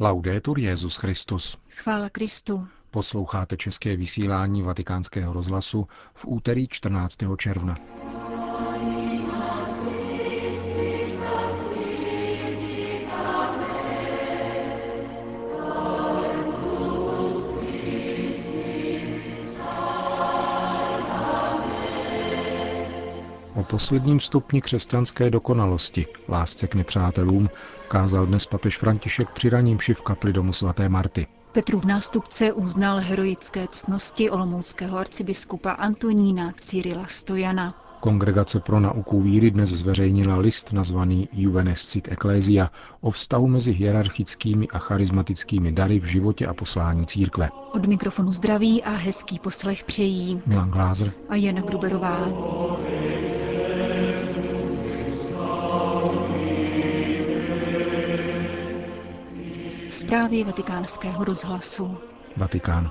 Laudetur Jezus Christus. Chvála Kristu. Posloucháte české vysílání Vatikánského rozhlasu v úterý 14. června. Posledním stupni křesťanské dokonalosti, lásce k nepřátelům, kázal dnes papež František při raním v kapli domu svaté Marty. Petrův nástupce uznal heroické cnosti olomouckého arcibiskupa Antonína Cyrila Stojana. Kongregace pro nauku víry dnes zveřejnila list nazvaný Juvenescit Ecclesia o vztahu mezi hierarchickými a charismatickými dary v životě a poslání církve. Od mikrofonu zdraví a hezký poslech přejí Milan Glázer a Jana Gruberová. Zprávy vatikánského rozhlasu. Vatikán.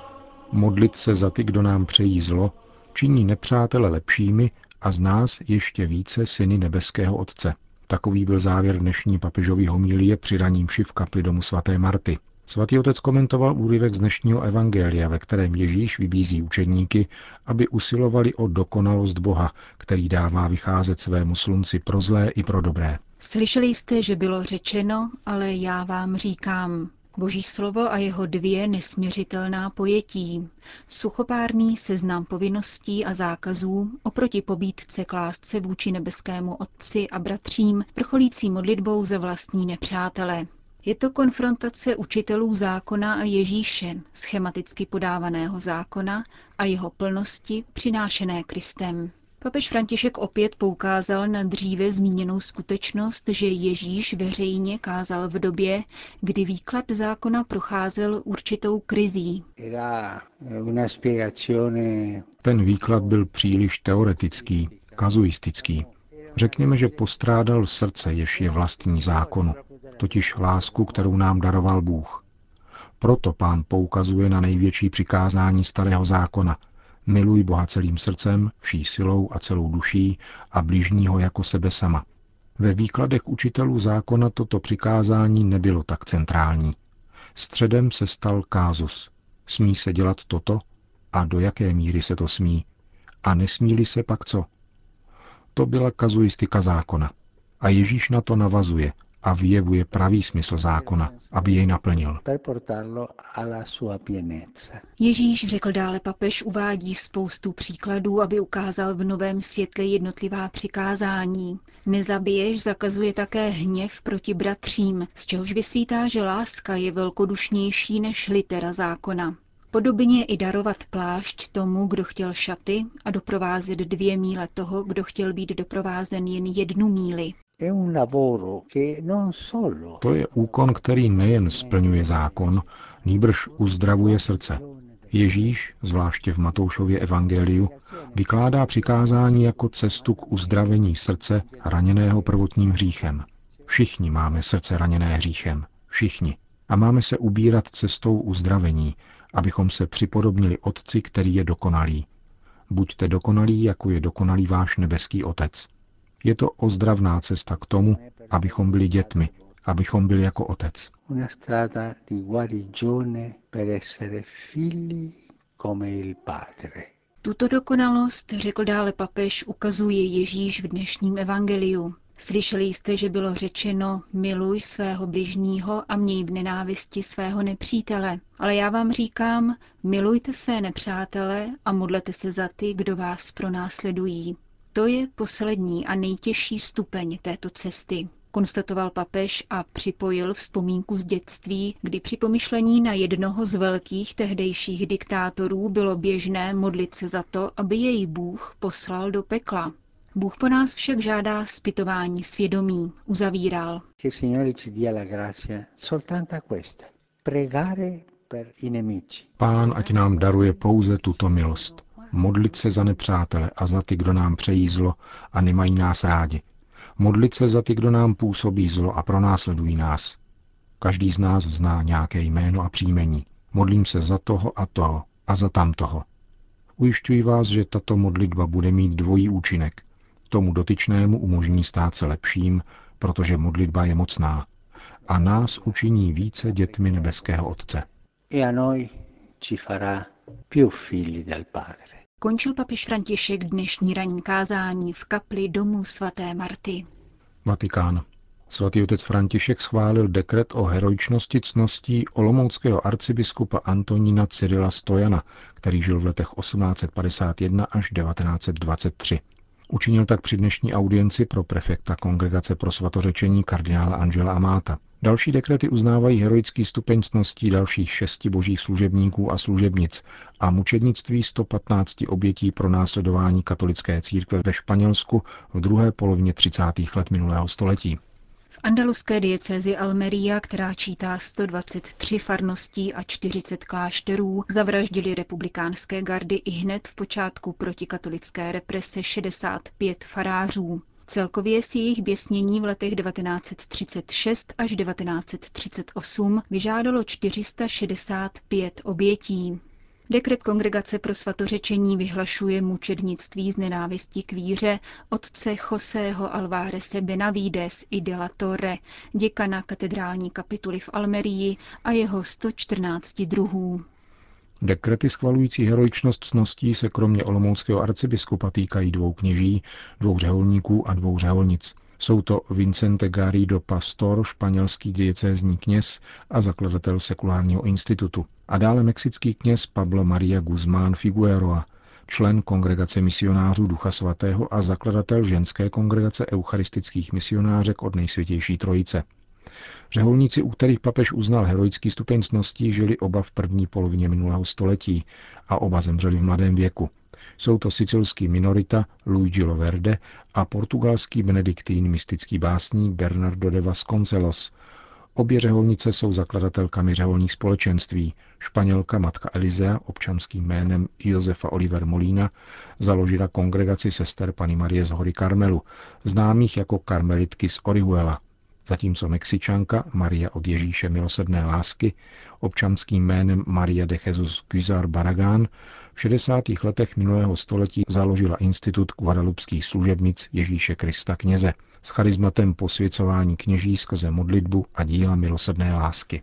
Modlit se za ty, kdo nám přejí zlo, činí nepřátele lepšími a z nás ještě více syny nebeského Otce. Takový byl závěr dnešní papežový homílie při raním v kapli domu svaté Marty. Svatý otec komentoval úryvek z dnešního evangelia, ve kterém Ježíš vybízí učedníky, aby usilovali o dokonalost Boha, který dává vycházet svému slunci pro zlé i pro dobré. Slyšeli jste, že bylo řečeno, ale já vám říkám. Boží slovo a jeho dvě nesměřitelná pojetí. Suchopárný seznam povinností a zákazů oproti pobídce klást vůči nebeskému Otci a bratřím, vrcholící modlitbou za vlastní nepřátele. Je to konfrontace učitelů zákona a Ježíše, schematicky podávaného zákona a jeho plnosti přinášené Kristem. Papež František opět poukázal na dříve zmíněnou skutečnost, že Ježíš veřejně kázal v době, kdy výklad zákona procházel určitou krizí. Ten výklad byl příliš teoretický, kazuistický. Řekněme, že postrádal srdce, jež je vlastní zákonu, totiž lásku, kterou nám daroval Bůh. Proto pán poukazuje na největší přikázání starého zákona – Miluj Boha celým srdcem, vší silou a celou duší a bližního jako sebe sama. Ve výkladech učitelů zákona toto přikázání nebylo tak centrální. Středem se stal kázus. Smí se dělat toto? A do jaké míry se to smí? A nesmíli se pak co? To byla kazuistika zákona. A Ježíš na to navazuje a vyjevuje pravý smysl zákona, aby jej naplnil. Ježíš, řekl dále papež, uvádí spoustu příkladů, aby ukázal v novém světle jednotlivá přikázání. Nezabiješ zakazuje také hněv proti bratřím, z čehož vysvítá, že láska je velkodušnější než litera zákona. Podobně i darovat plášť tomu, kdo chtěl šaty a doprovázet dvě míle toho, kdo chtěl být doprovázen jen jednu míli. To je úkon, který nejen splňuje zákon, nýbrž uzdravuje srdce. Ježíš, zvláště v Matoušově evangeliu, vykládá přikázání jako cestu k uzdravení srdce raněného prvotním hříchem. Všichni máme srdce raněné hříchem. Všichni. A máme se ubírat cestou uzdravení, abychom se připodobnili Otci, který je dokonalý. Buďte dokonalí, jako je dokonalý váš nebeský Otec. Je to ozdravná cesta k tomu, abychom byli dětmi, abychom byli jako otec. Tuto dokonalost, řekl dále papež, ukazuje Ježíš v dnešním evangeliu. Slyšeli jste, že bylo řečeno, miluj svého bližního a měj v nenávisti svého nepřítele. Ale já vám říkám, milujte své nepřátele a modlete se za ty, kdo vás pronásledují. To je poslední a nejtěžší stupeň této cesty, konstatoval papež a připojil vzpomínku z dětství, kdy při pomyšlení na jednoho z velkých tehdejších diktátorů bylo běžné modlit se za to, aby jej Bůh poslal do pekla. Bůh po nás však žádá zpytování svědomí, uzavíral. Pán ať nám daruje pouze tuto milost modlit se za nepřátele a za ty, kdo nám přejí zlo a nemají nás rádi. Modlit se za ty, kdo nám působí zlo a pronásledují nás. Každý z nás zná nějaké jméno a příjmení. Modlím se za toho a toho a za tamtoho. Ujišťuji vás, že tato modlitba bude mít dvojí účinek. Tomu dotyčnému umožní stát se lepším, protože modlitba je mocná. a nás učiní více dětmi nebeského Otce. E a noi ci farà più figli del Padre. Končil papež František dnešní ranní kázání v kapli domu svaté Marty. Vatikán. Svatý otec František schválil dekret o heroičnosti cností olomouckého arcibiskupa Antonína Cyrila Stojana, který žil v letech 1851 až 1923. Učinil tak při dnešní audienci pro prefekta Kongregace pro svatořečení kardinála Angela Amáta. Další dekrety uznávají heroický stupeň cností dalších šesti božích služebníků a služebnic a mučednictví 115 obětí pro následování katolické církve ve Španělsku v druhé polovině 30. let minulého století. V andaluské diecézi Almeria, která čítá 123 farností a 40 klášterů, zavraždili republikánské gardy i hned v počátku protikatolické represe 65 farářů. Celkově si jejich běsnění v letech 1936 až 1938 vyžádalo 465 obětí. Dekret Kongregace pro svatořečení vyhlašuje mučednictví z nenávistí k víře otce Joseho Alvárese Benavides i de la Torre, děkana katedrální kapituly v Almerii a jeho 114 druhů. Dekrety schvalující heroičnost cností se kromě olomouckého arcibiskupa týkají dvou kněží, dvou řeholníků a dvou řeholnic. Jsou to Vincente Garrido Pastor, španělský diecézní kněz a zakladatel sekulárního institutu, a dále mexický kněz Pablo Maria Guzmán Figueroa, člen kongregace misionářů Ducha Svatého a zakladatel ženské kongregace eucharistických misionářek od nejsvětější trojice. Řeholníci, u kterých papež uznal heroický stupeň cností, žili oba v první polovině minulého století a oba zemřeli v mladém věku. Jsou to sicilský minorita Luigi Loverde a portugalský benediktín mystický básník Bernardo de Vasconcelos. Obě řeholnice jsou zakladatelkami řeholních společenství. Španělka matka Elizea občanským jménem Josefa Oliver Molina založila kongregaci sester Pany Marie z hory Karmelu, známých jako karmelitky z Orihuela zatímco Mexičanka Maria od Ježíše milosedné lásky občanským jménem Maria de Jesus Guizar Baragán v 60. letech minulého století založila Institut guadalupských služebnic Ježíše Krista kněze s charizmatem posvěcování kněží skrze modlitbu a díla milosedné lásky.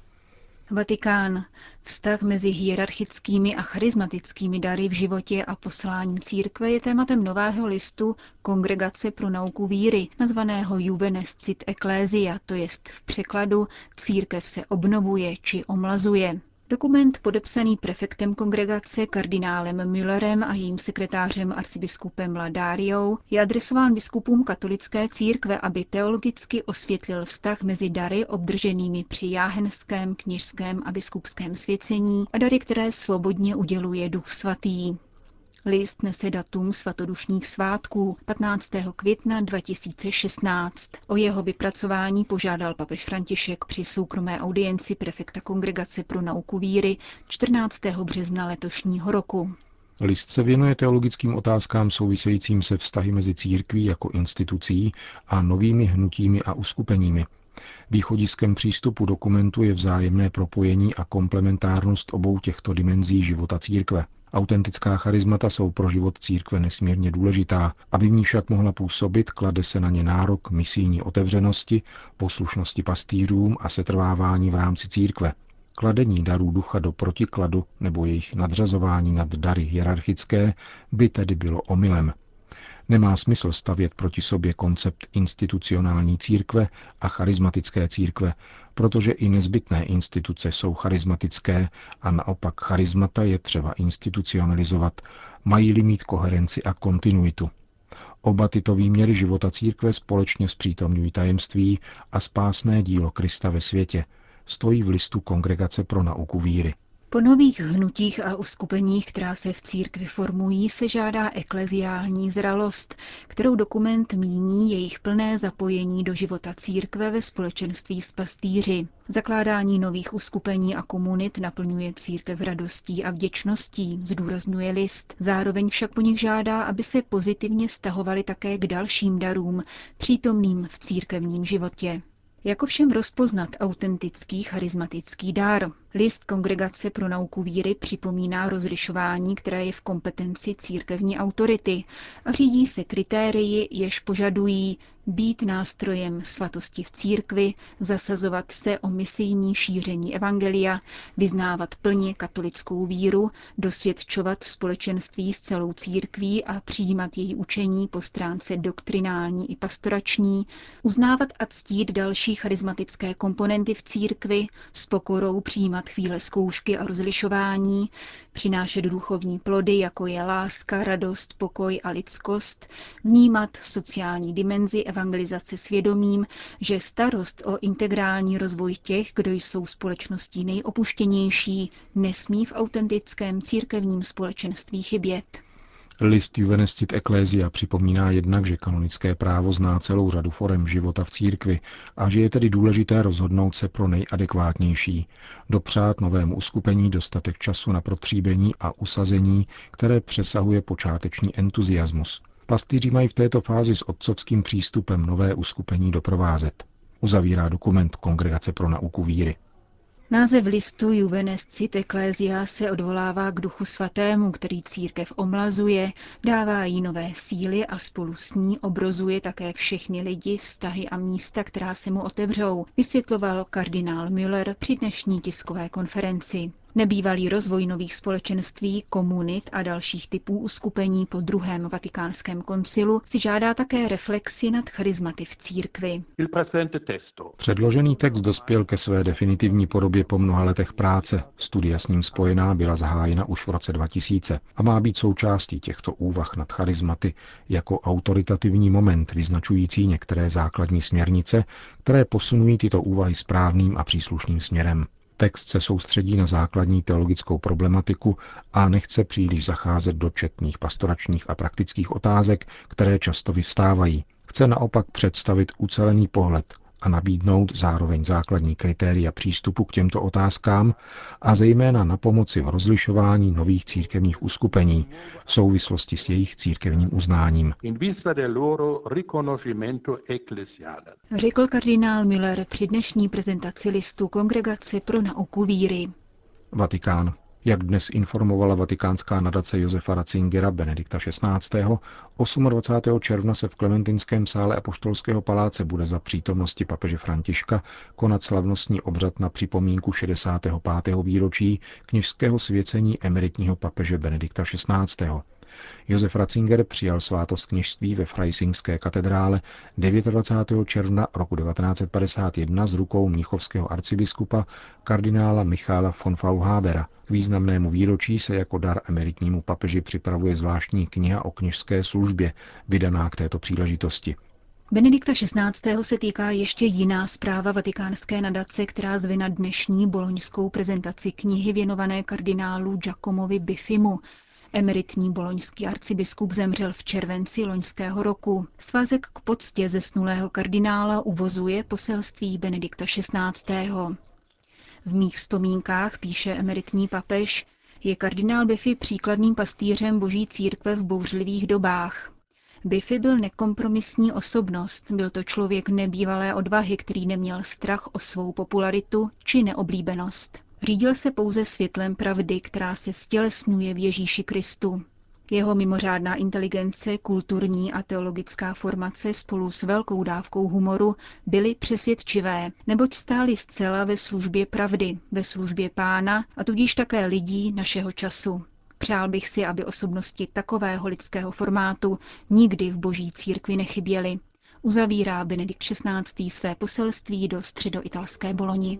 Vatikán. Vztah mezi hierarchickými a charismatickými dary v životě a poslání církve je tématem nového listu Kongregace pro nauku víry, nazvaného Juvenescit Ecclesia, to jest v překladu Církev se obnovuje či omlazuje. Dokument podepsaný prefektem kongregace kardinálem Müllerem a jejím sekretářem arcibiskupem Ladáriou je adresován biskupům katolické církve, aby teologicky osvětlil vztah mezi dary obdrženými při jáhenském, kněžském a biskupském svěcení a dary, které svobodně uděluje Duch Svatý. List nese datum svatodušních svátků 15. května 2016. O jeho vypracování požádal papež František při soukromé audienci prefekta Kongregace pro nauku víry 14. března letošního roku. List se věnuje teologickým otázkám souvisejícím se vztahy mezi církví jako institucí a novými hnutími a uskupeními. Východiskem přístupu dokumentu je vzájemné propojení a komplementárnost obou těchto dimenzí života církve. Autentická charizmata jsou pro život církve nesmírně důležitá. Aby v ní však mohla působit, klade se na ně nárok misijní otevřenosti, poslušnosti pastýřům a setrvávání v rámci církve. Kladení darů ducha do protikladu nebo jejich nadřazování nad dary hierarchické by tedy bylo omylem. Nemá smysl stavět proti sobě koncept institucionální církve a charismatické církve, protože i nezbytné instituce jsou charismatické a naopak charismata je třeba institucionalizovat, mají-li mít koherenci a kontinuitu. Oba tyto výměry života církve společně zpřítomňují tajemství a spásné dílo Krista ve světě, stojí v listu Kongregace pro nauku víry. Po nových hnutích a uskupeních, která se v církvi formují, se žádá ekleziální zralost, kterou dokument míní jejich plné zapojení do života církve ve společenství s pastýři. Zakládání nových uskupení a komunit naplňuje církev radostí a vděčností, zdůrazňuje list. Zároveň však po nich žádá, aby se pozitivně stahovali také k dalším darům, přítomným v církevním životě. Jako všem rozpoznat autentický charismatický dar? List Kongregace pro nauku víry připomíná rozlišování, které je v kompetenci církevní autority a řídí se kritérii, jež požadují být nástrojem svatosti v církvi, zasazovat se o misijní šíření evangelia, vyznávat plně katolickou víru, dosvědčovat společenství s celou církví a přijímat její učení po stránce doktrinální i pastorační, uznávat a ctít další charismatické komponenty v církvi, s pokorou přijímat chvíle zkoušky a rozlišování, přinášet duchovní plody, jako je láska, radost, pokoj a lidskost, vnímat sociální dimenzi evangelizace svědomím, že starost o integrální rozvoj těch, kdo jsou společností nejopuštěnější, nesmí v autentickém církevním společenství chybět. List Juvenescit Ecclesia připomíná jednak, že kanonické právo zná celou řadu forem života v církvi a že je tedy důležité rozhodnout se pro nejadekvátnější, dopřát novému uskupení dostatek času na protříbení a usazení, které přesahuje počáteční entuziasmus. Pastýři mají v této fázi s otcovským přístupem nové uskupení doprovázet. Uzavírá dokument Kongregace pro nauku víry. Název listu Juvenescit Ecclesia se odvolává k duchu svatému, který církev omlazuje, dává jí nové síly a spolu s ní obrozuje také všechny lidi, vztahy a místa, která se mu otevřou, vysvětloval kardinál Müller při dnešní tiskové konferenci. Nebývalý rozvoj nových společenství, komunit a dalších typů uskupení po druhém vatikánském koncilu si žádá také reflexi nad charizmaty v církvi. Předložený text dospěl ke své definitivní podobě po mnoha letech práce. Studia s ním spojená byla zahájena už v roce 2000 a má být součástí těchto úvah nad charizmaty jako autoritativní moment vyznačující některé základní směrnice, které posunují tyto úvahy správným a příslušným směrem. Text se soustředí na základní teologickou problematiku a nechce příliš zacházet do četných pastoračních a praktických otázek, které často vyvstávají. Chce naopak představit ucelený pohled a nabídnout zároveň základní kritéria přístupu k těmto otázkám a zejména na pomoci v rozlišování nových církevních uskupení v souvislosti s jejich církevním uznáním. Řekl kardinál Müller při dnešní prezentaci listu Kongregace pro nauku víry. Vatikán. Jak dnes informovala vatikánská nadace Josefa Ratzingera Benedikta XVI., 28. června se v Klementinském sále Apoštolského paláce bude za přítomnosti papeže Františka konat slavnostní obřad na připomínku 65. výročí kněžského svěcení emeritního papeže Benedikta XVI. Josef Ratzinger přijal svátost kněžství ve Freisingské katedrále 29. června roku 1951 z rukou mnichovského arcibiskupa kardinála Michála von Faulhabera. K významnému výročí se jako dar emeritnímu papeži připravuje zvláštní kniha o kněžské službě, vydaná k této příležitosti. Benedikta XVI. se týká ještě jiná zpráva vatikánské nadace, která zvina dnešní boloňskou prezentaci knihy věnované kardinálu Giacomovi Bifimu, Emeritní boloňský arcibiskup zemřel v červenci loňského roku. Svazek k poctě zesnulého kardinála uvozuje poselství Benedikta XVI. V mých vzpomínkách, píše emeritní papež, je kardinál Biffy příkladným pastýřem boží církve v bouřlivých dobách. Biffy byl nekompromisní osobnost, byl to člověk nebývalé odvahy, který neměl strach o svou popularitu či neoblíbenost. Řídil se pouze světlem pravdy, která se stělesňuje v Ježíši Kristu. Jeho mimořádná inteligence, kulturní a teologická formace spolu s velkou dávkou humoru byly přesvědčivé, neboť stály zcela ve službě pravdy, ve službě pána a tudíž také lidí našeho času. Přál bych si, aby osobnosti takového lidského formátu nikdy v boží církvi nechyběly. Uzavírá Benedikt XVI. své poselství do středoitalské Boloni.